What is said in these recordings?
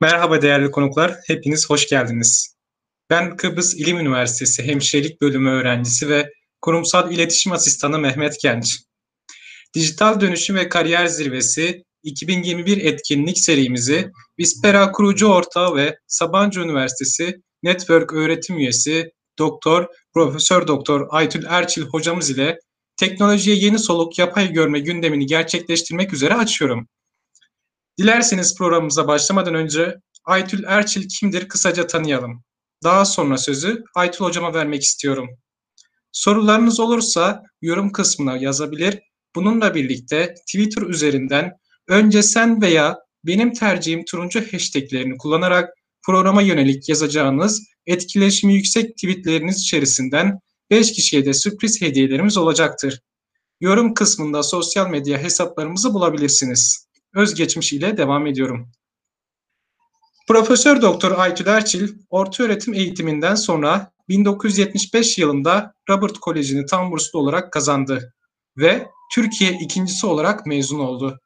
Merhaba değerli konuklar, hepiniz hoş geldiniz. Ben Kıbrıs İlim Üniversitesi Hemşirelik Bölümü öğrencisi ve Kurumsal İletişim Asistanı Mehmet Genç. Dijital Dönüşüm ve Kariyer Zirvesi 2021 etkinlik serimizi Vispera kurucu ortağı ve Sabancı Üniversitesi Network öğretim üyesi Doktor Profesör Doktor Aytül Erçil hocamız ile teknolojiye yeni soluk yapay görme gündemini gerçekleştirmek üzere açıyorum. Dilerseniz programımıza başlamadan önce Aytül Erçil kimdir kısaca tanıyalım. Daha sonra sözü Aytül hocama vermek istiyorum. Sorularınız olursa yorum kısmına yazabilir. Bununla birlikte Twitter üzerinden önce sen veya benim tercihim turuncu hashtaglerini kullanarak programa yönelik yazacağınız etkileşimi yüksek tweetleriniz içerisinden 5 kişiye de sürpriz hediyelerimiz olacaktır. Yorum kısmında sosyal medya hesaplarımızı bulabilirsiniz. Özgeçmiş ile devam ediyorum. Profesör Doktor Aytül Erçil, ortaöğretim eğitiminden sonra 1975 yılında Robert Koleji'ni tam burslu olarak kazandı ve Türkiye ikincisi olarak mezun oldu.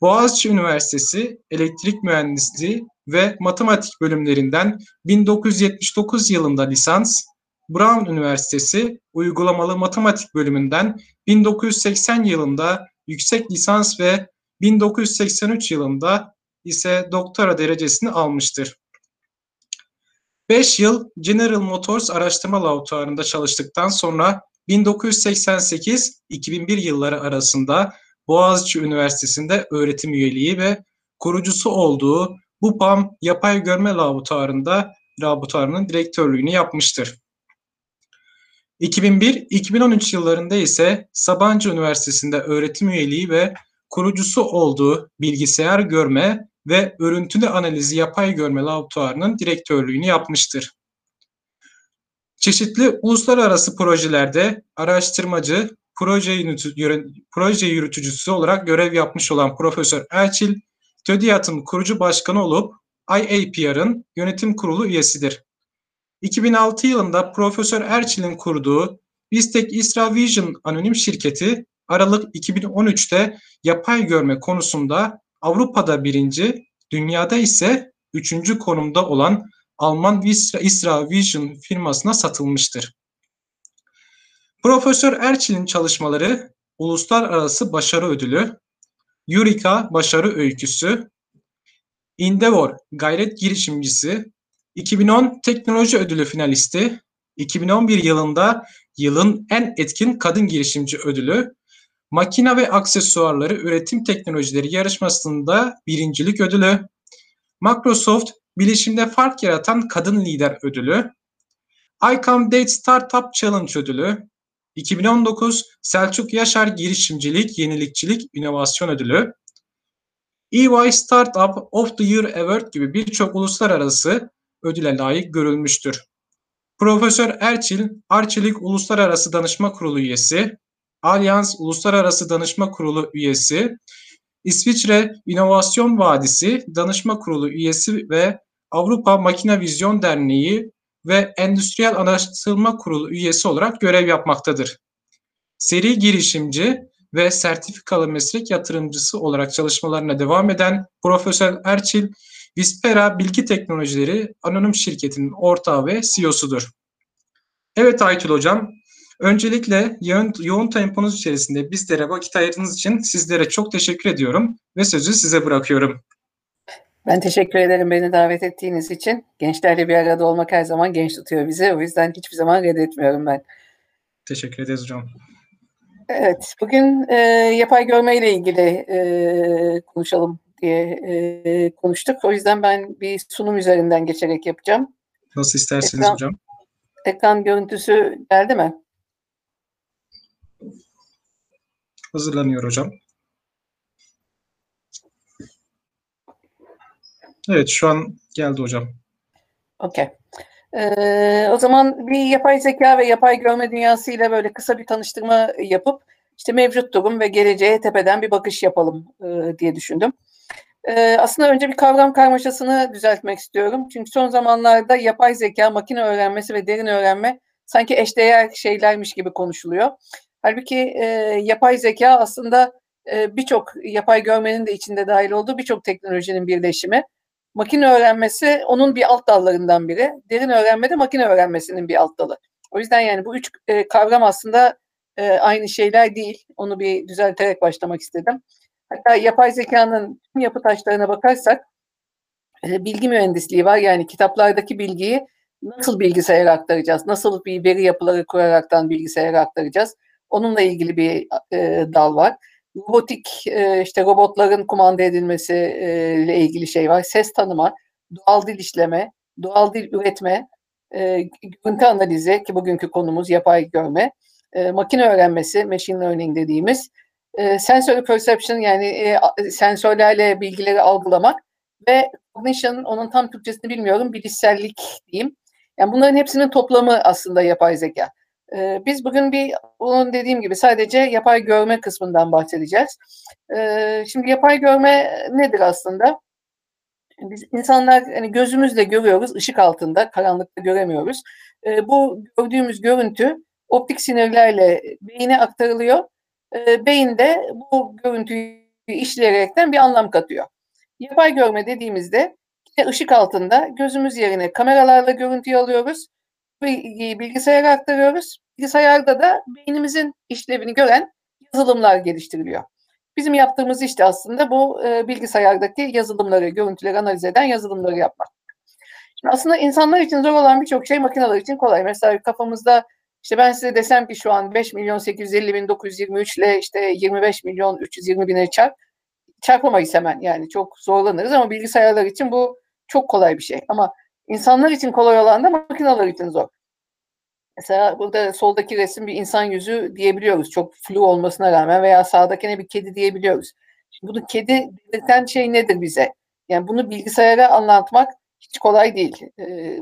Boğaziçi Üniversitesi Elektrik Mühendisliği ve Matematik bölümlerinden 1979 yılında lisans, Brown Üniversitesi Uygulamalı Matematik bölümünden 1980 yılında yüksek lisans ve 1983 yılında ise doktora derecesini almıştır. 5 yıl General Motors araştırma laboratuvarında çalıştıktan sonra 1988-2001 yılları arasında Boğaziçi Üniversitesi'nde öğretim üyeliği ve kurucusu olduğu BUPAM Yapay Görme Laboratuvarı'nda laboratuvarının direktörlüğünü yapmıştır. 2001-2013 yıllarında ise Sabancı Üniversitesi'nde öğretim üyeliği ve kurucusu olduğu bilgisayar görme ve örüntülü analizi yapay görme laboratuvarının direktörlüğünü yapmıştır. Çeşitli uluslararası projelerde araştırmacı, proje, proje yürütücüsü olarak görev yapmış olan Profesör Elçil, TÖDİAD'ın kurucu başkanı olup IAPR'ın yönetim kurulu üyesidir. 2006 yılında Profesör Erçil'in kurduğu Biztek Isra Vision anonim şirketi Aralık 2013'te yapay görme konusunda Avrupa'da birinci, dünyada ise üçüncü konumda olan Alman Visra, Isra Vision firmasına satılmıştır. Profesör Erçil'in çalışmaları Uluslararası Başarı Ödülü, Eureka Başarı Öyküsü, Endeavor Gayret Girişimcisi, 2010 Teknoloji Ödülü finalisti, 2011 yılında yılın en etkin kadın girişimci ödülü, makine ve aksesuarları üretim teknolojileri yarışmasında birincilik ödülü, Microsoft bilişimde fark yaratan kadın lider ödülü, ICOM Date Startup Challenge ödülü, 2019 Selçuk Yaşar Girişimcilik, Yenilikçilik, İnovasyon Ödülü, EY Startup of the Year Award gibi birçok uluslararası ödüle layık görülmüştür. Profesör Erçil, Arçelik Uluslararası Danışma Kurulu üyesi, Alyans Uluslararası Danışma Kurulu üyesi, İsviçre İnovasyon Vadisi Danışma Kurulu üyesi ve Avrupa Makine Vizyon Derneği ve Endüstriyel Araştırma Kurulu üyesi olarak görev yapmaktadır. Seri girişimci ve sertifikalı meslek yatırımcısı olarak çalışmalarına devam eden Profesör Erçil, Vispera Bilgi Teknolojileri Anonim Şirketi'nin ortağı ve CEO'sudur. Evet Aytül Hocam, öncelikle yoğun, yoğun temponuz içerisinde bizlere vakit ayırdığınız için sizlere çok teşekkür ediyorum ve sözü size bırakıyorum. Ben teşekkür ederim beni davet ettiğiniz için. Gençlerle bir arada olmak her zaman genç tutuyor bizi. O yüzden hiçbir zaman reddetmiyorum ben. Teşekkür ederiz hocam. Evet, bugün e, yapay görme ile ilgili e, konuşalım diye e, konuştuk. O yüzden ben bir sunum üzerinden geçerek yapacağım. Nasıl isterseniz ekran, hocam. Ekran görüntüsü geldi mi? Hazırlanıyor hocam. Evet şu an geldi hocam. Okey. Ee, o zaman bir yapay zeka ve yapay görme dünyası ile böyle kısa bir tanıştırma yapıp işte mevcut durum ve geleceğe tepeden bir bakış yapalım e, diye düşündüm. E, aslında önce bir kavram karmaşasını düzeltmek istiyorum. Çünkü son zamanlarda yapay zeka, makine öğrenmesi ve derin öğrenme sanki eşdeğer şeylermiş gibi konuşuluyor. Halbuki e, yapay zeka aslında e, birçok yapay görmenin de içinde dahil olduğu birçok teknolojinin birleşimi. Makine öğrenmesi onun bir alt dallarından biri. Derin öğrenme de makine öğrenmesinin bir alt dalı. O yüzden yani bu üç e, kavram aslında e, aynı şeyler değil. Onu bir düzelterek başlamak istedim. Hatta yapay zekanın tüm yapı taşlarına bakarsak e, bilgi mühendisliği var. Yani kitaplardaki bilgiyi nasıl bilgisayara aktaracağız? Nasıl bir veri yapıları kuraraktan bilgisayara aktaracağız? Onunla ilgili bir e, dal var. Robotik e, işte robotların kumanda edilmesi e, ile ilgili şey var. Ses tanıma, doğal dil işleme, doğal dil üretme, e, görüntü analizi ki bugünkü konumuz yapay görme, e, makine öğrenmesi, machine learning dediğimiz, e, sensory perception yani e, sensörlerle bilgileri algılamak ve cognition onun tam Türkçesini bilmiyorum bilişsellik diyeyim. Yani bunların hepsinin toplamı aslında yapay zeka. Ee, biz bugün bir onun dediğim gibi sadece yapay görme kısmından bahsedeceğiz. Ee, şimdi yapay görme nedir aslında? Biz insanlar hani gözümüzle görüyoruz, ışık altında, karanlıkta göremiyoruz. Ee, bu gördüğümüz görüntü optik sinirlerle beyine aktarılıyor. Ee, beyin de bu görüntüyü işleyerekten bir anlam katıyor. Yapay görme dediğimizde ışık altında gözümüz yerine kameralarla görüntüyü alıyoruz. Bilgiyi bilgisayara aktarıyoruz. Bilgisayarda da beynimizin işlevini gören yazılımlar geliştiriliyor. Bizim yaptığımız işte aslında bu e, bilgisayardaki yazılımları, görüntüleri analiz eden yazılımları yapmak. Şimdi aslında insanlar için zor olan birçok şey makineler için kolay. Mesela kafamızda işte ben size desem ki şu an 5 milyon 850 bin 923 ile işte 25 milyon 320 bine çarp çarpamayız hemen yani çok zorlanırız ama bilgisayarlar için bu çok kolay bir şey. Ama insanlar için kolay olan da makineler için zor. Mesela burada soldaki resim bir insan yüzü diyebiliyoruz. Çok flu olmasına rağmen veya sağdakine bir kedi diyebiliyoruz. Şimdi bunu kedi belirten şey nedir bize? Yani bunu bilgisayara anlatmak hiç kolay değil. E,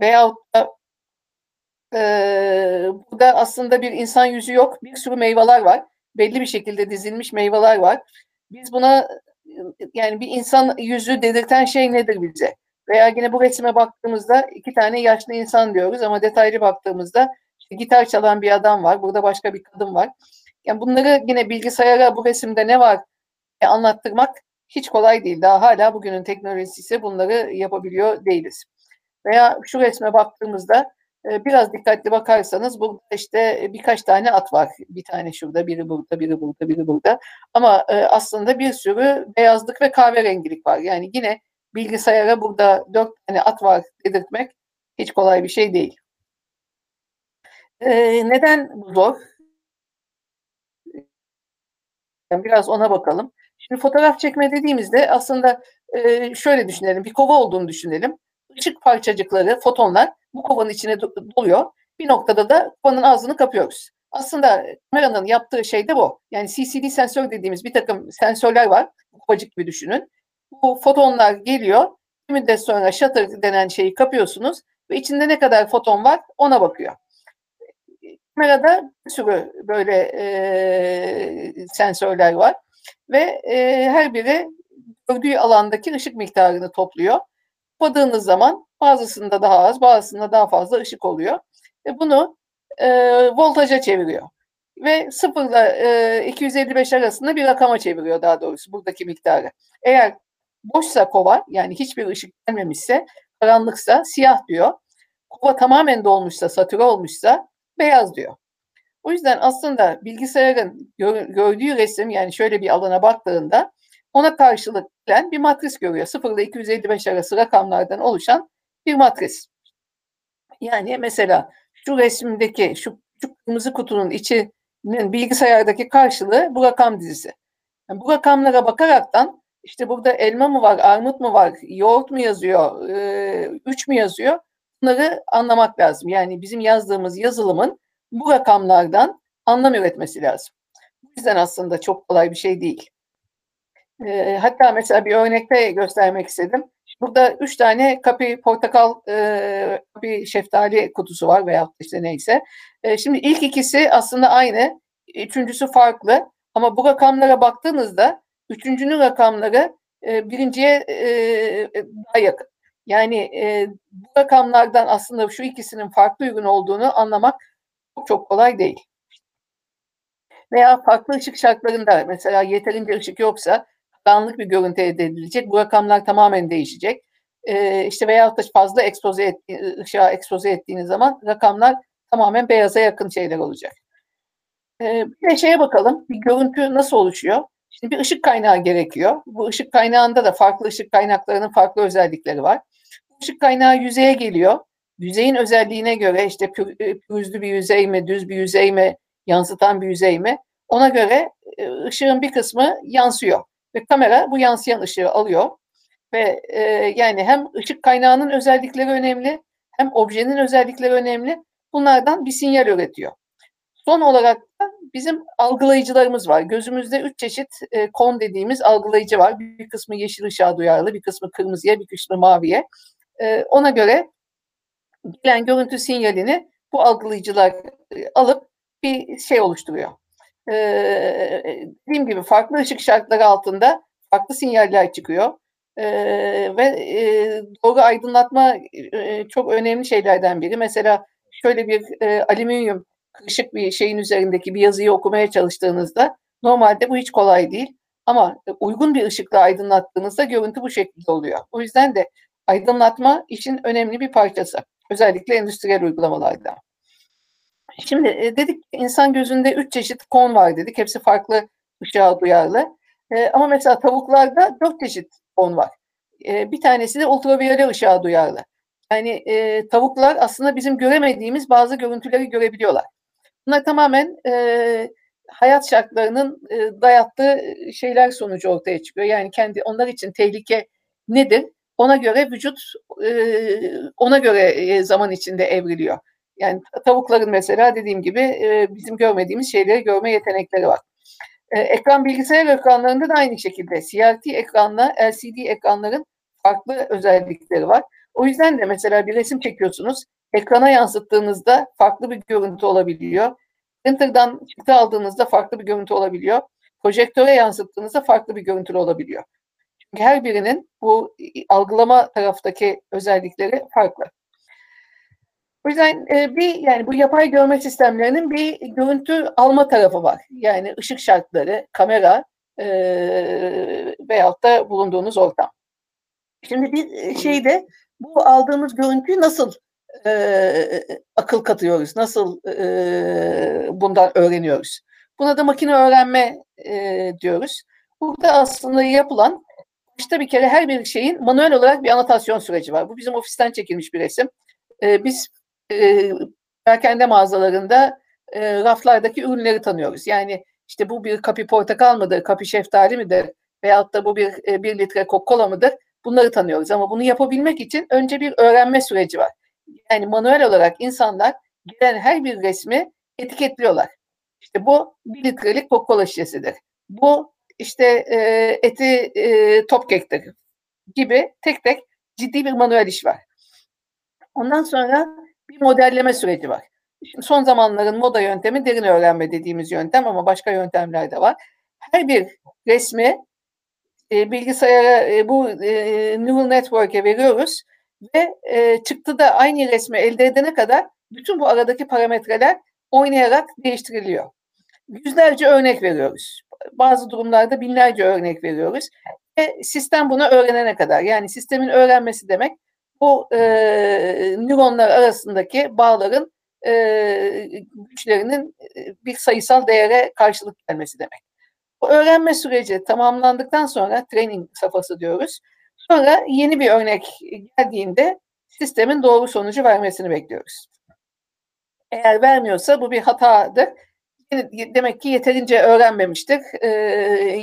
veyahut da e, burada aslında bir insan yüzü yok. Bir sürü meyveler var. Belli bir şekilde dizilmiş meyveler var. Biz buna yani bir insan yüzü dedirten şey nedir bize? Veya yine bu resime baktığımızda iki tane yaşlı insan diyoruz ama detaylı baktığımızda işte gitar çalan bir adam var. Burada başka bir kadın var. Yani bunları yine bilgisayara bu resimde ne var diye anlattırmak hiç kolay değil. Daha hala bugünün teknolojisi bunları yapabiliyor değiliz. Veya şu resme baktığımızda e, biraz dikkatli bakarsanız burada işte birkaç tane at var. Bir tane şurada, biri burada, biri burada, biri burada. Ama e, aslında bir sürü beyazlık ve kahverengilik var. Yani yine bilgisayara burada dört tane at var dedirtmek hiç kolay bir şey değil. Ee, neden bu zor? Biraz ona bakalım. Şimdi fotoğraf çekme dediğimizde aslında e, şöyle düşünelim. Bir kova olduğunu düşünelim. Işık parçacıkları, fotonlar bu kovanın içine doluyor. Bir noktada da kovanın ağzını kapıyoruz. Aslında kameranın yaptığı şey de bu. Yani CCD sensör dediğimiz bir takım sensörler var. Kovacık gibi düşünün bu fotonlar geliyor. Bir müddet sonra shutter denen şeyi kapıyorsunuz ve içinde ne kadar foton var ona bakıyor. Kamerada bir sürü böyle e, sensörler var ve e, her biri gördüğü alandaki ışık miktarını topluyor. Kapadığınız zaman bazısında daha az, bazısında daha fazla ışık oluyor. Ve bunu e, voltaja çeviriyor. Ve 0 ile e, 255 arasında bir rakama çeviriyor daha doğrusu buradaki miktarı. Eğer boşsa kova yani hiçbir ışık gelmemişse karanlıksa siyah diyor. Kova tamamen dolmuşsa satüre olmuşsa beyaz diyor. O yüzden aslında bilgisayarın gördüğü resim yani şöyle bir alana baktığında ona karşılık gelen bir matris görüyor. 0 ile 255 arası rakamlardan oluşan bir matris. Yani mesela şu resimdeki şu küçük kırmızı kutunun içinin bilgisayardaki karşılığı bu rakam dizisi. Yani bu rakamlara bakaraktan işte burada elma mı var, armut mu var, yoğurt mu yazıyor, üç mü yazıyor? Bunları anlamak lazım. Yani bizim yazdığımız yazılımın bu rakamlardan anlam üretmesi lazım. Bu yüzden aslında çok kolay bir şey değil. Hatta mesela bir örnekte göstermek istedim. Burada üç tane kapi portakal, e, kapi şeftali kutusu var veya işte neyse. Şimdi ilk ikisi aslında aynı, üçüncüsü farklı. Ama bu rakamlara baktığınızda Üçüncünün rakamları e, birinciye e, e, daha yakın. Yani e, bu rakamlardan aslında şu ikisinin farklı uygun olduğunu anlamak çok çok kolay değil. Veya farklı ışık şartlarında mesela yeterince ışık yoksa karanlık bir görüntü elde edilecek. Bu rakamlar tamamen değişecek. E, işte veya da fazla ekspoze et, ışığa ekspoze ettiğiniz zaman rakamlar tamamen beyaza yakın şeyler olacak. E, bir de şeye bakalım, bir görüntü nasıl oluşuyor? Şimdi bir ışık kaynağı gerekiyor. Bu ışık kaynağında da farklı ışık kaynaklarının farklı özellikleri var. Bu ışık kaynağı yüzeye geliyor. Yüzeyin özelliğine göre işte pürüzlü bir yüzey mi, düz bir yüzey mi, yansıtan bir yüzey mi? Ona göre ışığın bir kısmı yansıyor. Ve kamera bu yansıyan ışığı alıyor. Ve e, yani hem ışık kaynağının özellikleri önemli, hem objenin özellikleri önemli. Bunlardan bir sinyal üretiyor. Son olarak da bizim algılayıcılarımız var. Gözümüzde üç çeşit e, kon dediğimiz algılayıcı var. Bir kısmı yeşil ışığa duyarlı, bir kısmı kırmızıya, bir kısmı maviye. E, ona göre gelen görüntü sinyalini bu algılayıcılar e, alıp bir şey oluşturuyor. E, dediğim gibi farklı ışık şartları altında farklı sinyaller çıkıyor. E, ve e, doğru aydınlatma e, çok önemli şeylerden biri. Mesela şöyle bir e, alüminyum kırışık bir şeyin üzerindeki bir yazıyı okumaya çalıştığınızda normalde bu hiç kolay değil. Ama uygun bir ışıkla aydınlattığınızda görüntü bu şekilde oluyor. O yüzden de aydınlatma işin önemli bir parçası. Özellikle endüstriyel uygulamalarda. Şimdi e, dedik insan gözünde üç çeşit kon var dedik. Hepsi farklı ışığa duyarlı. E, ama mesela tavuklarda dört çeşit kon var. E, bir tanesi de ultraviyole ışığa duyarlı. Yani e, tavuklar aslında bizim göremediğimiz bazı görüntüleri görebiliyorlar. Bunlar tamamen e, hayat şartlarının e, dayattığı şeyler sonucu ortaya çıkıyor. Yani kendi onlar için tehlike nedir? Ona göre vücut e, ona göre zaman içinde evriliyor. Yani tavukların mesela dediğim gibi e, bizim görmediğimiz şeyleri görme yetenekleri var. E, ekran bilgisayar ekranlarında da aynı şekilde CRT ekranla LCD ekranların farklı özellikleri var. O yüzden de mesela bir resim çekiyorsunuz, ekrana yansıttığınızda farklı bir görüntü olabiliyor. Printer'dan çıktı aldığınızda farklı bir görüntü olabiliyor. Projektöre yansıttığınızda farklı bir görüntü olabiliyor. Çünkü her birinin bu algılama taraftaki özellikleri farklı. O yüzden e, bir yani bu yapay görme sistemlerinin bir görüntü alma tarafı var. Yani ışık şartları, kamera e, veyahut da bulunduğunuz ortam. Şimdi bir şeyde bu aldığımız görüntüyü nasıl e, akıl katıyoruz, nasıl e, bundan öğreniyoruz? Buna da makine öğrenme e, diyoruz. Burada aslında yapılan işte bir kere her bir şeyin manuel olarak bir anotasyon süreci var. Bu bizim ofisten çekilmiş bir resim. E, biz e, perakende mağazalarında e, raflardaki ürünleri tanıyoruz. Yani işte bu bir kapi portakal mıdır, kapi şeftali midir veyahut da bu bir, e, bir litre Coca-Cola mıdır? Bunları tanıyoruz ama bunu yapabilmek için önce bir öğrenme süreci var. Yani manuel olarak insanlar gelen her bir resmi etiketliyorlar. İşte bu bir litrelik Coca-Cola şişesidir. Bu işte e, eti e, top kektir gibi tek tek ciddi bir manuel iş var. Ondan sonra bir modelleme süreci var. Şimdi son zamanların moda yöntemi derin öğrenme dediğimiz yöntem ama başka yöntemler de var. Her bir resmi e, bilgisayara e, bu e, neural network'e veriyoruz ve e, çıktıda aynı resmi elde edene kadar bütün bu aradaki parametreler oynayarak değiştiriliyor. Yüzlerce örnek veriyoruz. Bazı durumlarda binlerce örnek veriyoruz. Ve sistem bunu öğrenene kadar yani sistemin öğrenmesi demek bu e, nöronlar arasındaki bağların e, güçlerinin bir sayısal değere karşılık gelmesi demek. Bu öğrenme süreci tamamlandıktan sonra training safhası diyoruz. Sonra yeni bir örnek geldiğinde sistemin doğru sonucu vermesini bekliyoruz. Eğer vermiyorsa bu bir hatadır. Demek ki yeterince öğrenmemiştir. Ee,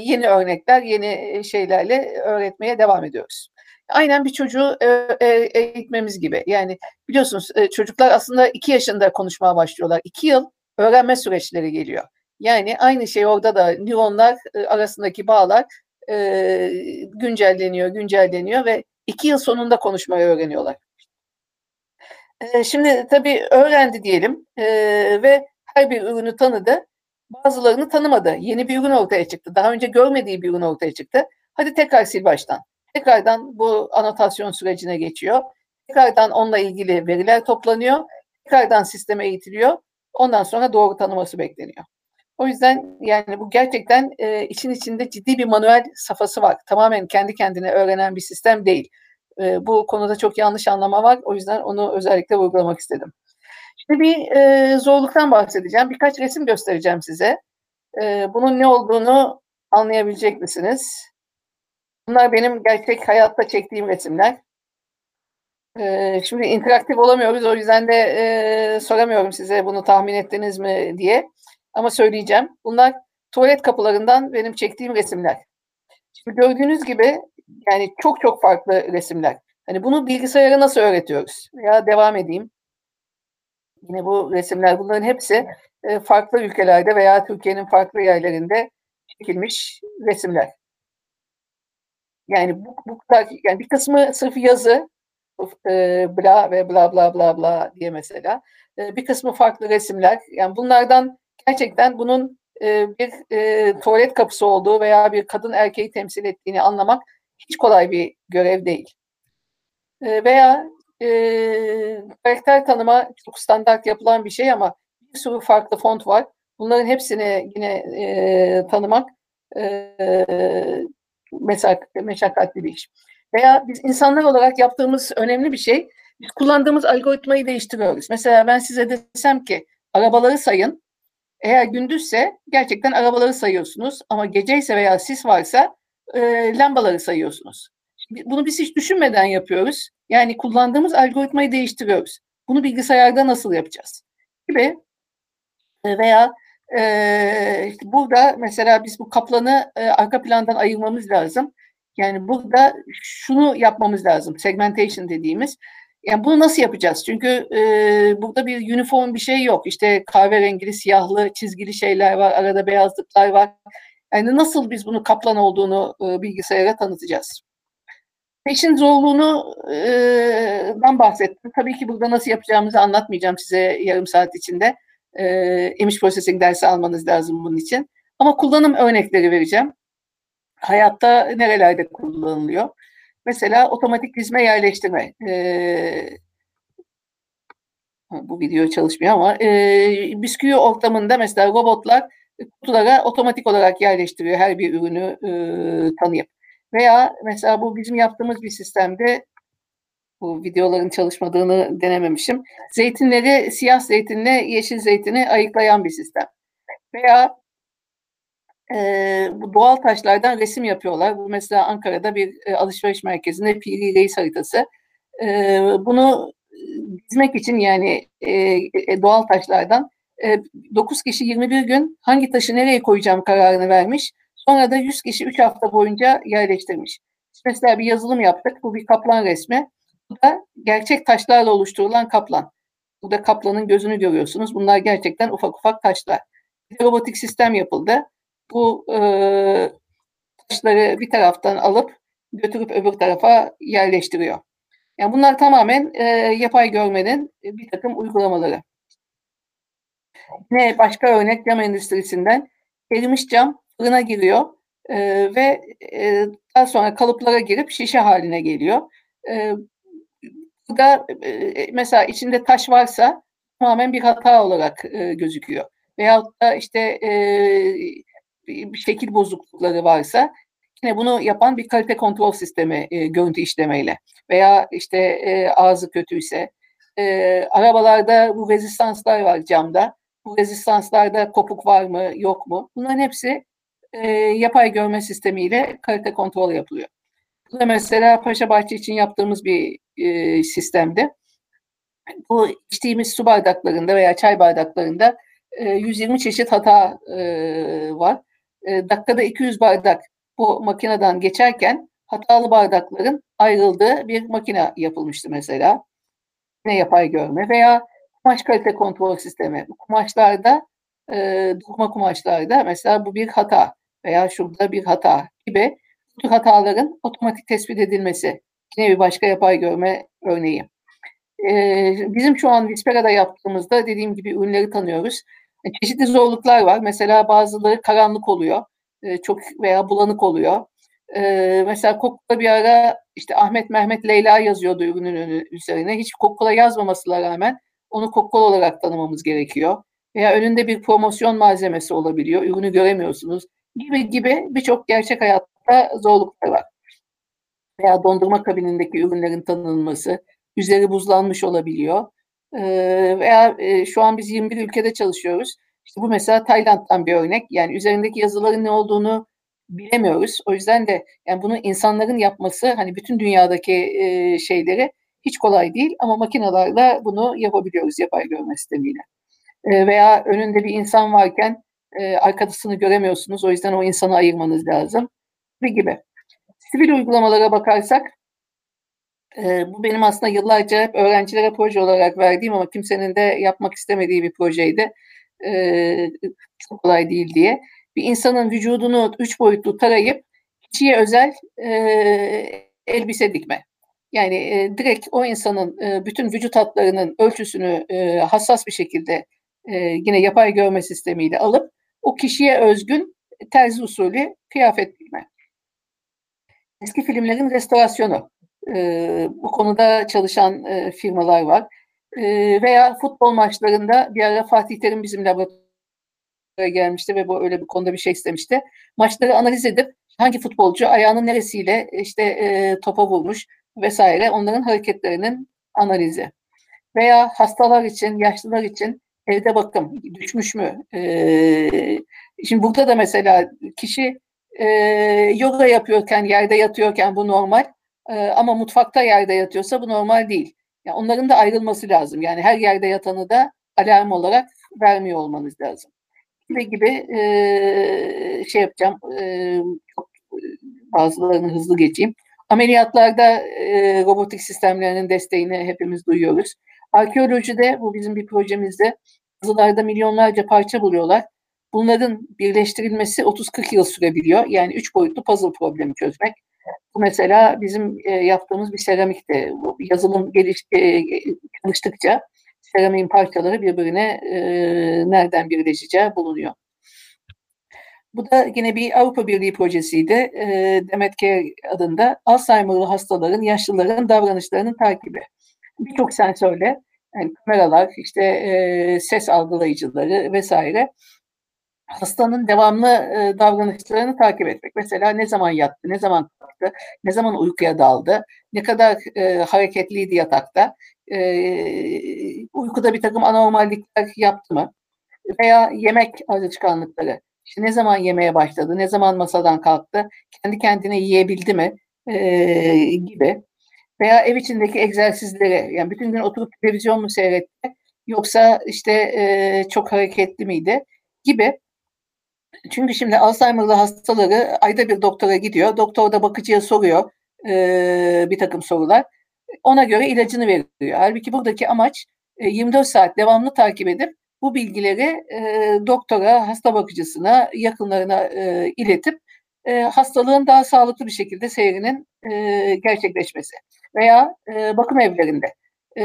yeni örnekler, yeni şeylerle öğretmeye devam ediyoruz. Aynen bir çocuğu e, e, eğitmemiz gibi. Yani biliyorsunuz e, çocuklar aslında iki yaşında konuşmaya başlıyorlar. İki yıl öğrenme süreçleri geliyor. Yani aynı şey orada da nöronlar arasındaki bağlar e, güncelleniyor, güncelleniyor ve iki yıl sonunda konuşmayı öğreniyorlar. E, şimdi tabii öğrendi diyelim e, ve her bir ürünü tanıdı. Bazılarını tanımadı. Yeni bir ürün ortaya çıktı. Daha önce görmediği bir ürün ortaya çıktı. Hadi tekrar sil baştan. Tekrardan bu anotasyon sürecine geçiyor. Tekrardan onunla ilgili veriler toplanıyor. Tekrardan sisteme eğitiliyor. Ondan sonra doğru tanıması bekleniyor. O yüzden yani bu gerçekten e, için içinde ciddi bir manuel safhası var. Tamamen kendi kendine öğrenen bir sistem değil. E, bu konuda çok yanlış anlama var. O yüzden onu özellikle vurgulamak istedim. Şimdi bir e, zorluktan bahsedeceğim. Birkaç resim göstereceğim size. E, bunun ne olduğunu anlayabilecek misiniz? Bunlar benim gerçek hayatta çektiğim resimler. E, şimdi interaktif olamıyoruz. O yüzden de e, soramıyorum size bunu tahmin ettiniz mi diye. Ama söyleyeceğim. Bunlar tuvalet kapılarından benim çektiğim resimler. Şimdi gördüğünüz gibi yani çok çok farklı resimler. Hani bunu bilgisayara nasıl öğretiyoruz? Ya devam edeyim. Yine bu resimler bunların hepsi e, farklı ülkelerde veya Türkiye'nin farklı yerlerinde çekilmiş resimler. Yani bu, bu kadar yani bir kısmı sırf yazı e, bla ve bla bla bla bla diye mesela. E, bir kısmı farklı resimler. Yani bunlardan gerçekten bunun e, bir e, tuvalet kapısı olduğu veya bir kadın erkeği temsil ettiğini anlamak hiç kolay bir görev değil. E, veya e, karakter tanıma çok standart yapılan bir şey ama bir sürü farklı font var. Bunların hepsini yine e, tanımak e, meşak, meşakkatli bir iş. Veya biz insanlar olarak yaptığımız önemli bir şey, biz kullandığımız algoritmayı değiştiriyoruz. Mesela ben size desem ki arabaları sayın, eğer gündüzse gerçekten arabaları sayıyorsunuz ama geceyse veya sis varsa e, lambaları sayıyorsunuz. Bunu biz hiç düşünmeden yapıyoruz. Yani kullandığımız algoritmayı değiştiriyoruz. Bunu bilgisayarda nasıl yapacağız? Gibi e, veya e, işte burada mesela biz bu kaplanı e, arka plandan ayırmamız lazım. Yani burada şunu yapmamız lazım. Segmentation dediğimiz. Yani bunu nasıl yapacağız? Çünkü e, burada bir uniform bir şey yok. İşte kahverengili, siyahlı, çizgili şeyler var. Arada beyazlıklar var. Yani nasıl biz bunu kaplan olduğunu e, bilgisayara tanıtacağız? İşin zorluğunu e, ben bahsettim. Tabii ki burada nasıl yapacağımızı anlatmayacağım size yarım saat içinde. E, image processing dersi almanız lazım bunun için. Ama kullanım örnekleri vereceğim. Hayatta nerelerde kullanılıyor? Mesela otomatik dizme yerleştirme. E, bu video çalışmıyor ama e, bisküvi ortamında mesela robotlar kutulara otomatik olarak yerleştiriyor her bir ürünü e, tanıyıp. Veya mesela bu bizim yaptığımız bir sistemde bu videoların çalışmadığını denememişim. Zeytinleri siyah zeytinle yeşil zeytini ayıklayan bir sistem. Veya e, bu doğal taşlardan resim yapıyorlar. Bu mesela Ankara'da bir e, alışveriş merkezinde Piri Reis haritası. E, bunu dizmek için yani e, e, doğal taşlardan e, 9 kişi 21 gün hangi taşı nereye koyacağım kararını vermiş. Sonra da 100 kişi 3 hafta boyunca yerleştirmiş. Mesela bir yazılım yaptık. Bu bir kaplan resmi. Bu da gerçek taşlarla oluşturulan kaplan. Burada kaplanın gözünü görüyorsunuz. Bunlar gerçekten ufak ufak taşlar. Bir robotik sistem yapıldı. Bu e, taşları bir taraftan alıp götürüp öbür tarafa yerleştiriyor. Yani bunlar tamamen e, yapay görmenin bir takım uygulamaları. Ne başka örnek cam endüstrisinden erimiş cam fırına giriyor e, ve e, daha sonra kalıplara girip şişe haline geliyor. E, bu da e, mesela içinde taş varsa tamamen bir hata olarak e, gözüküyor. Veyahut da işte e, şekil bozuklukları varsa yine bunu yapan bir kalite kontrol sistemi e, görüntü işlemeyle veya işte e, ağzı kötüyse e, arabalarda bu rezistanslar var camda. Bu rezistanslarda kopuk var mı yok mu? Bunların hepsi e, yapay görme sistemiyle kalite kontrol yapılıyor. Bu da mesela Paşa Bahçe için yaptığımız bir e, sistemdi. Bu içtiğimiz su bardaklarında veya çay bardaklarında e, 120 çeşit hata e, var. E, dakikada 200 bardak bu makineden geçerken hatalı bardakların ayrıldığı bir makine yapılmıştı mesela. Ne yapay görme veya kumaş kalite kontrol sistemi. Kumaşlarda e, dokuma kumaşlarda mesela bu bir hata veya şurada bir hata gibi bu tür hataların otomatik tespit edilmesi. Yine bir başka yapay görme örneği. Ee, bizim şu an Vispera'da yaptığımızda dediğim gibi ürünleri tanıyoruz. E, çeşitli zorluklar var. Mesela bazıları karanlık oluyor. E, çok veya bulanık oluyor. E, mesela Kokula bir ara işte Ahmet Mehmet Leyla yazıyordu ürünün üzerine. Hiç Kokula yazmamasına rağmen onu Kokula olarak tanımamız gerekiyor. veya önünde bir promosyon malzemesi olabiliyor, ürünü göremiyorsunuz gibi gibi birçok gerçek hayatta zorluklar var. Veya dondurma kabinindeki ürünlerin tanınması, üzeri buzlanmış olabiliyor. Veya şu an biz 21 ülkede çalışıyoruz. İşte bu mesela Tayland'dan bir örnek. Yani üzerindeki yazıların ne olduğunu bilemiyoruz. O yüzden de yani bunu insanların yapması hani bütün dünyadaki şeyleri hiç kolay değil ama makinalarla bunu yapabiliyoruz yapay görme sistemiyle. Veya önünde bir insan varken e, göremiyorsunuz. O yüzden o insanı ayırmanız lazım. Ve gibi. Sivil uygulamalara bakarsak e, bu benim aslında yıllarca hep öğrencilere proje olarak verdiğim ama kimsenin de yapmak istemediği bir projeydi. E, çok kolay değil diye. Bir insanın vücudunu üç boyutlu tarayıp kişiye özel e, elbise dikme. Yani e, direkt o insanın e, bütün vücut hatlarının ölçüsünü e, hassas bir şekilde e, yine yapay görme sistemiyle alıp o kişiye özgün terzi usulü kıyafet giyme. Eski filmlerin restorasyonu. E, bu konuda çalışan e, firmalar var. E, veya futbol maçlarında bir ara Fatih Terim bizim laboratuvara gelmişti ve bu öyle bir konuda bir şey istemişti. Maçları analiz edip hangi futbolcu ayağının neresiyle işte e, topa vurmuş vesaire onların hareketlerinin analizi. Veya hastalar için, yaşlılar için evde bakım düşmüş mü? Ee, şimdi burada da mesela kişi e, yoga yapıyorken, yerde yatıyorken bu normal. E, ama mutfakta yerde yatıyorsa bu normal değil. Yani onların da ayrılması lazım. Yani her yerde yatanı da alarm olarak vermiyor olmanız lazım. Gibi gibi e, şey yapacağım. E, çok bazılarını hızlı geçeyim. Ameliyatlarda e, robotik sistemlerinin desteğini hepimiz duyuyoruz. Arkeolojide, bu bizim bir projemizde, kazılarda milyonlarca parça buluyorlar. Bunların birleştirilmesi 30-40 yıl sürebiliyor. Yani üç boyutlu puzzle problemi çözmek. Bu mesela bizim e, yaptığımız bir seramikte. Yazılım geliş, e, seramiğin parçaları birbirine e, nereden birleşeceği bulunuyor. Bu da yine bir Avrupa Birliği projesiydi. E, Demet Care adında Alzheimer'lı hastaların, yaşlıların davranışlarının takibi. Birçok sensörle, yani kameralar, işte e, ses algılayıcıları vesaire hastanın devamlı e, davranışlarını takip etmek. Mesela ne zaman yattı, ne zaman kalktı, ne zaman uykuya daldı, ne kadar e, hareketliydi yatakta, e, uykuda bir takım anormallikler yaptı mı veya yemek alışkanlıkları. İşte ne zaman yemeye başladı, ne zaman masadan kalktı, kendi kendine yiyebildi mi e, gibi. Veya ev içindeki egzersizleri, yani bütün gün oturup televizyon mu seyretti, yoksa işte e, çok hareketli miydi gibi. Çünkü şimdi Alzheimer'lı hastaları ayda bir doktora gidiyor. Doktor da bakıcıya soruyor e, bir takım sorular. Ona göre ilacını veriyor. Halbuki buradaki amaç e, 24 saat devamlı takip edip bu bilgileri e, doktora, hasta bakıcısına, yakınlarına e, iletip e, hastalığın daha sağlıklı bir şekilde seyrinin e, gerçekleşmesi. Veya e, bakım evlerinde e,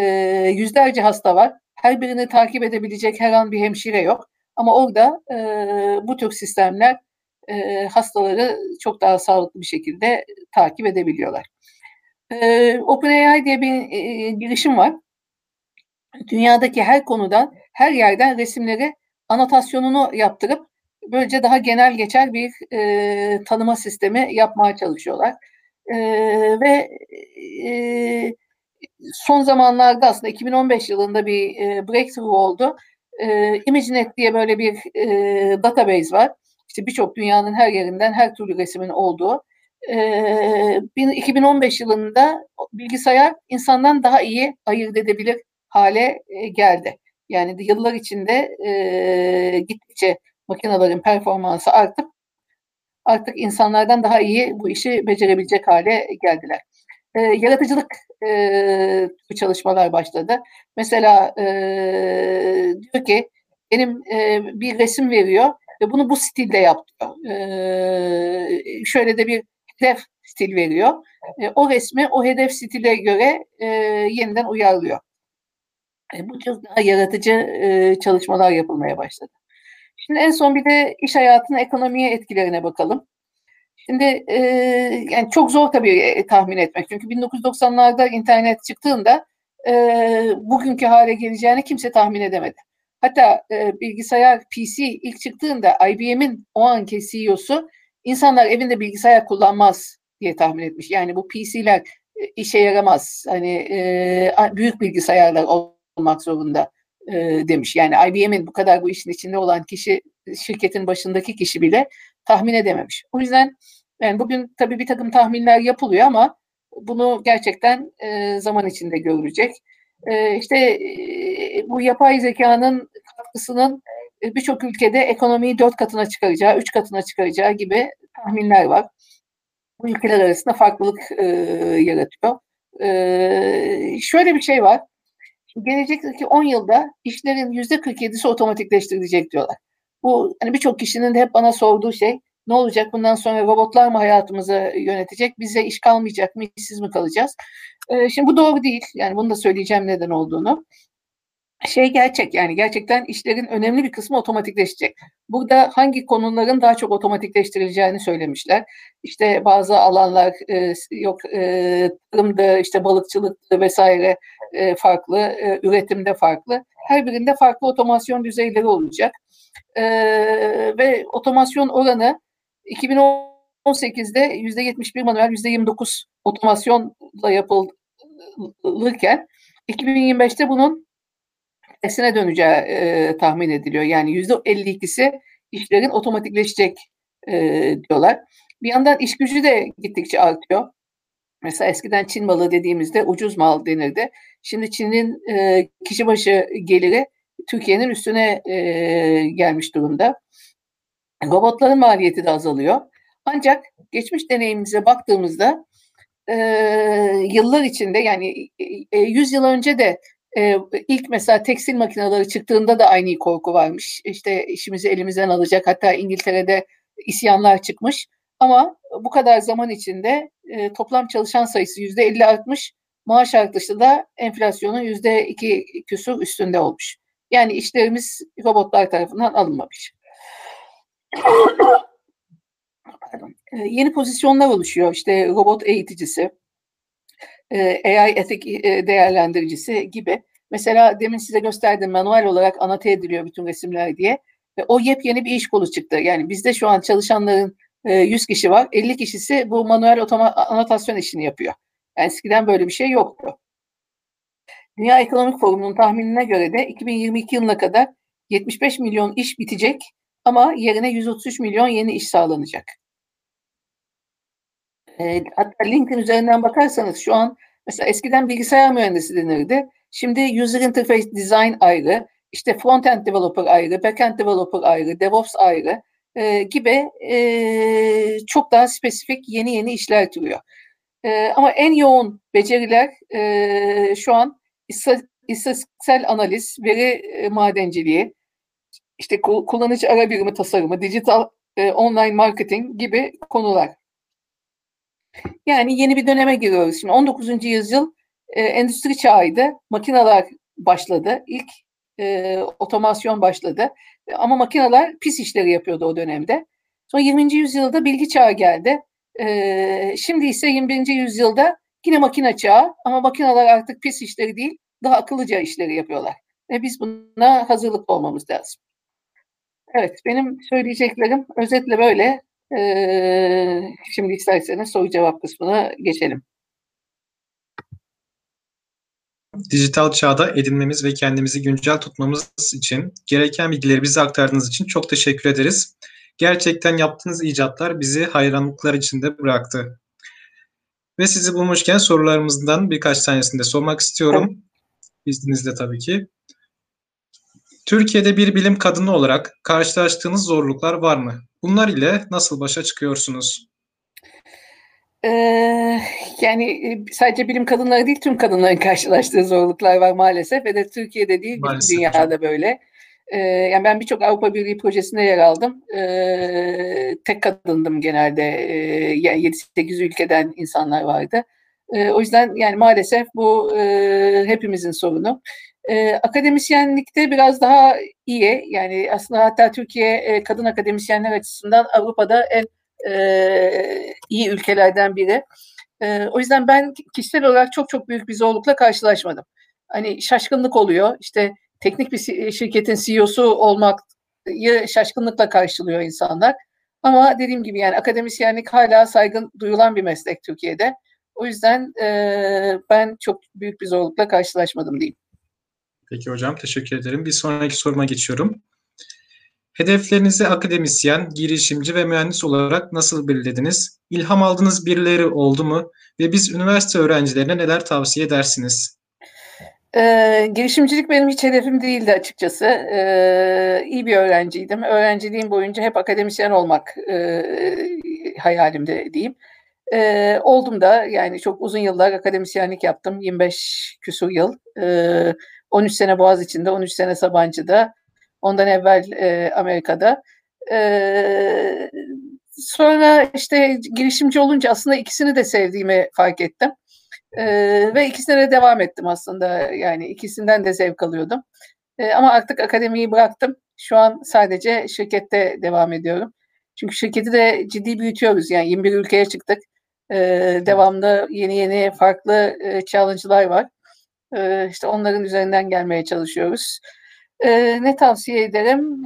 yüzlerce hasta var. Her birini takip edebilecek her an bir hemşire yok. Ama orada e, bu tür sistemler e, hastaları çok daha sağlıklı bir şekilde takip edebiliyorlar. E, OpenAI diye bir e, girişim var. Dünyadaki her konudan, her yerden resimleri anotasyonunu yaptırıp böylece daha genel geçer bir e, tanıma sistemi yapmaya çalışıyorlar. E, ve e, son zamanlarda aslında 2015 yılında bir e, breakthrough oldu. E, ImageNet diye böyle bir e, database var. İşte birçok dünyanın her yerinden her türlü resmin olduğu. E, 2015 yılında bilgisayar insandan daha iyi ayırt edebilir hale e, geldi. Yani yıllar içinde e, gittikçe makinelerin performansı artıp artık insanlardan daha iyi bu işi becerebilecek hale geldiler. E, yaratıcılık e, çalışmalar başladı. Mesela e, diyor ki benim e, bir resim veriyor ve bunu bu stilde yaptı. E, şöyle de bir hedef stil veriyor. E, o resmi o hedef stile göre e, yeniden uyarlıyor. E, bu çok daha yaratıcı e, çalışmalar yapılmaya başladı. Şimdi en son bir de iş hayatının ekonomiye etkilerine bakalım. Şimdi e, yani çok zor tabii e, tahmin etmek. Çünkü 1990'larda internet çıktığında e, bugünkü hale geleceğini kimse tahmin edemedi. Hatta e, bilgisayar PC ilk çıktığında IBM'in o anki CEO'su insanlar evinde bilgisayar kullanmaz diye tahmin etmiş. Yani bu PC'ler e, işe yaramaz. Hani e, büyük bilgisayarlar olmak zorunda e, demiş. Yani IBM'in bu kadar bu işin içinde olan kişi şirketin başındaki kişi bile tahmin edememiş. O yüzden yani bugün tabii bir takım tahminler yapılıyor ama bunu gerçekten e, zaman içinde görülecek. E, işte e, bu yapay zekanın katkısının e, birçok ülkede ekonomiyi dört katına çıkaracağı, üç katına çıkaracağı gibi tahminler var. Bu ülkeler arasında farklılık e, yaratıyor. E, şöyle bir şey var. Gelecekteki 10 yılda işlerin %47'si otomatikleştirilecek diyorlar. Bu hani birçok kişinin de hep bana sorduğu şey ne olacak bundan sonra robotlar mı hayatımızı yönetecek? Bize iş kalmayacak mı? İşsiz mi kalacağız? Ee, şimdi bu doğru değil. Yani bunu da söyleyeceğim neden olduğunu. Şey gerçek yani gerçekten işlerin önemli bir kısmı otomatikleşecek. Burada hangi konuların daha çok otomatikleştirileceğini söylemişler. İşte bazı alanlar e, yok e, tarımda işte balıkçılıkta vesaire e, farklı, e, üretimde farklı. Her birinde farklı otomasyon düzeyleri olacak. E, ve otomasyon oranı 2018'de %71 manuel, %29 otomasyonla yapılırken 2025'te bunun tersine döneceği e, tahmin ediliyor. Yani %52'si işlerin otomatikleşecek e, diyorlar. Bir yandan iş gücü de gittikçe artıyor. Mesela eskiden Çin malı dediğimizde ucuz mal denirdi. Şimdi Çin'in e, kişi başı geliri Türkiye'nin üstüne e, gelmiş durumda. Robotların maliyeti de azalıyor. Ancak geçmiş deneyimimize baktığımızda e, yıllar içinde yani e, 100 yıl önce de e, ilk mesela tekstil makineleri çıktığında da aynı korku varmış. İşte işimizi elimizden alacak. Hatta İngiltere'de isyanlar çıkmış. Ama bu kadar zaman içinde e, toplam çalışan sayısı yüzde 50 artmış. Maaş artışı da enflasyonun yüzde iki küsur üstünde olmuş. Yani işlerimiz robotlar tarafından alınmamış. Pardon. E, yeni pozisyonlar oluşuyor. İşte robot eğiticisi, e, AI etik e, değerlendiricisi gibi. Mesela demin size gösterdim manuel olarak anate ediliyor bütün resimler diye. O yepyeni bir iş kolu çıktı. Yani bizde şu an çalışanların 100 kişi var. 50 kişisi bu manuel anotasyon işini yapıyor. Yani eskiden böyle bir şey yoktu. Dünya Ekonomik Forumu'nun tahminine göre de 2022 yılına kadar 75 milyon iş bitecek ama yerine 133 milyon yeni iş sağlanacak. E, hatta LinkedIn üzerinden bakarsanız şu an mesela eskiden bilgisayar mühendisi denirdi. Şimdi User Interface Design ayrı, işte Frontend Developer ayrı, Backend Developer ayrı, DevOps ayrı e, gibi e, çok daha spesifik yeni yeni işler türüyor. E, ama en yoğun beceriler e, şu an istatistiksel analiz, veri e, madenciliği, işte kullanıcı ara birimi tasarımı, dijital e, online marketing gibi konular. Yani yeni bir döneme giriyoruz. Şimdi 19. yüzyıl e, endüstri çağıydı. Makineler başladı. İlk e, otomasyon başladı. Ama makineler pis işleri yapıyordu o dönemde. Sonra 20. yüzyılda bilgi çağı geldi. E, şimdi ise 21. yüzyılda yine makine çağı ama makineler artık pis işleri değil, daha akıllıca işleri yapıyorlar. Ve biz buna hazırlıklı olmamız lazım. Evet, benim söyleyeceklerim özetle böyle. Ee, şimdi isterseniz soru cevap kısmına geçelim. Dijital çağda edinmemiz ve kendimizi güncel tutmamız için gereken bilgileri bize aktardığınız için çok teşekkür ederiz. Gerçekten yaptığınız icatlar bizi hayranlıklar içinde bıraktı. Ve sizi bulmuşken sorularımızdan birkaç tanesini de sormak istiyorum. Evet. İzninizle tabii ki. Türkiye'de bir bilim kadını olarak karşılaştığınız zorluklar var mı? Bunlar ile nasıl başa çıkıyorsunuz? Ee, yani e, sadece bilim kadınları değil tüm kadınların karşılaştığı zorluklar var maalesef ve de Türkiye'de değil maalesef bütün dünyada böyle. Ee, yani ben birçok Avrupa Birliği projesinde yer aldım. Ee, tek kadındım genelde. Ee, yani 7-8 ülkeden insanlar vardı. Ee, o yüzden yani maalesef bu e, hepimizin sorunu. E, akademisyenlikte biraz daha iyi. Yani aslında hatta Türkiye e, kadın akademisyenler açısından Avrupa'da en e, iyi ülkelerden biri. E, o yüzden ben kişisel olarak çok çok büyük bir zorlukla karşılaşmadım. Hani şaşkınlık oluyor. İşte teknik bir şirketin CEO'su olmak şaşkınlıkla karşılıyor insanlar. Ama dediğim gibi yani akademisyenlik hala saygın duyulan bir meslek Türkiye'de. O yüzden e, ben çok büyük bir zorlukla karşılaşmadım diyeyim. Peki hocam teşekkür ederim. Bir sonraki soruma geçiyorum. Hedeflerinizi akademisyen, girişimci ve mühendis olarak nasıl belirlediniz? İlham aldığınız birileri oldu mu? Ve biz üniversite öğrencilerine neler tavsiye edersiniz? Ee, girişimcilik benim hiç hedefim değildi açıkçası. Ee, iyi bir öğrenciydim. Öğrenciliğim boyunca hep akademisyen olmak e, hayalimde diyeyim. Ee, oldum da yani çok uzun yıllar akademisyenlik yaptım. 25 küsur yıl. Ee, 13 sene Boğaziçi'nde, 13 sene Sabancı'da. Ondan evvel e, Amerika'da. Ee, sonra işte girişimci olunca aslında ikisini de sevdiğimi fark ettim. Ee, ve ikisine de devam ettim aslında. Yani ikisinden de zevk alıyordum. Ee, ama artık akademiyi bıraktım. Şu an sadece şirkette devam ediyorum. Çünkü şirketi de ciddi büyütüyoruz. Yani 21 ülkeye çıktık. Ee, devamlı yeni yeni farklı e, challenge'lar var. Ee, işte onların üzerinden gelmeye çalışıyoruz. Ne tavsiye ederim?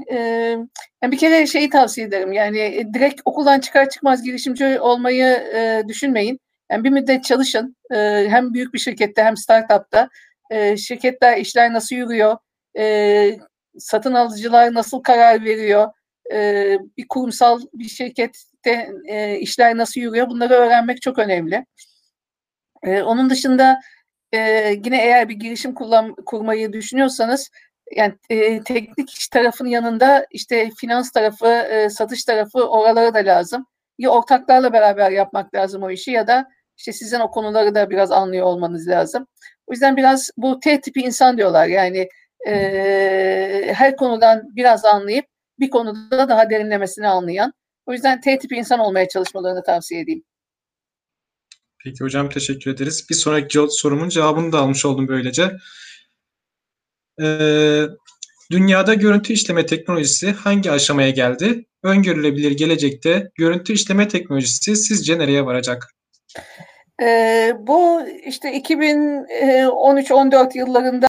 Bir kere şeyi tavsiye ederim. Yani direkt okuldan çıkar çıkmaz girişimci olmayı e, düşünmeyin. Yani bir müddet çalışın. E, hem büyük bir şirkette hem startupta. E, şirketler, işler nasıl yürüyor? E, satın alıcılar nasıl karar veriyor? E, bir kurumsal bir şirkette e, işler nasıl yürüyor? Bunları öğrenmek çok önemli. E, onun dışında e, yine eğer bir girişim kullan, kurmayı düşünüyorsanız yani e, teknik iş tarafının yanında işte finans tarafı, e, satış tarafı oralara da lazım. Ya ortaklarla beraber yapmak lazım o işi ya da işte sizin o konuları da biraz anlıyor olmanız lazım. O yüzden biraz bu T tipi insan diyorlar. Yani e, her konudan biraz anlayıp bir konuda daha derinlemesine anlayan. O yüzden T tipi insan olmaya çalışmalarını tavsiye edeyim. Peki hocam teşekkür ederiz. Bir sonraki sorumun cevabını da almış oldum böylece. Ee, dünyada görüntü işleme teknolojisi hangi aşamaya geldi? Öngörülebilir gelecekte görüntü işleme teknolojisi sizce nereye varacak? Ee, bu işte 2013-14 yıllarında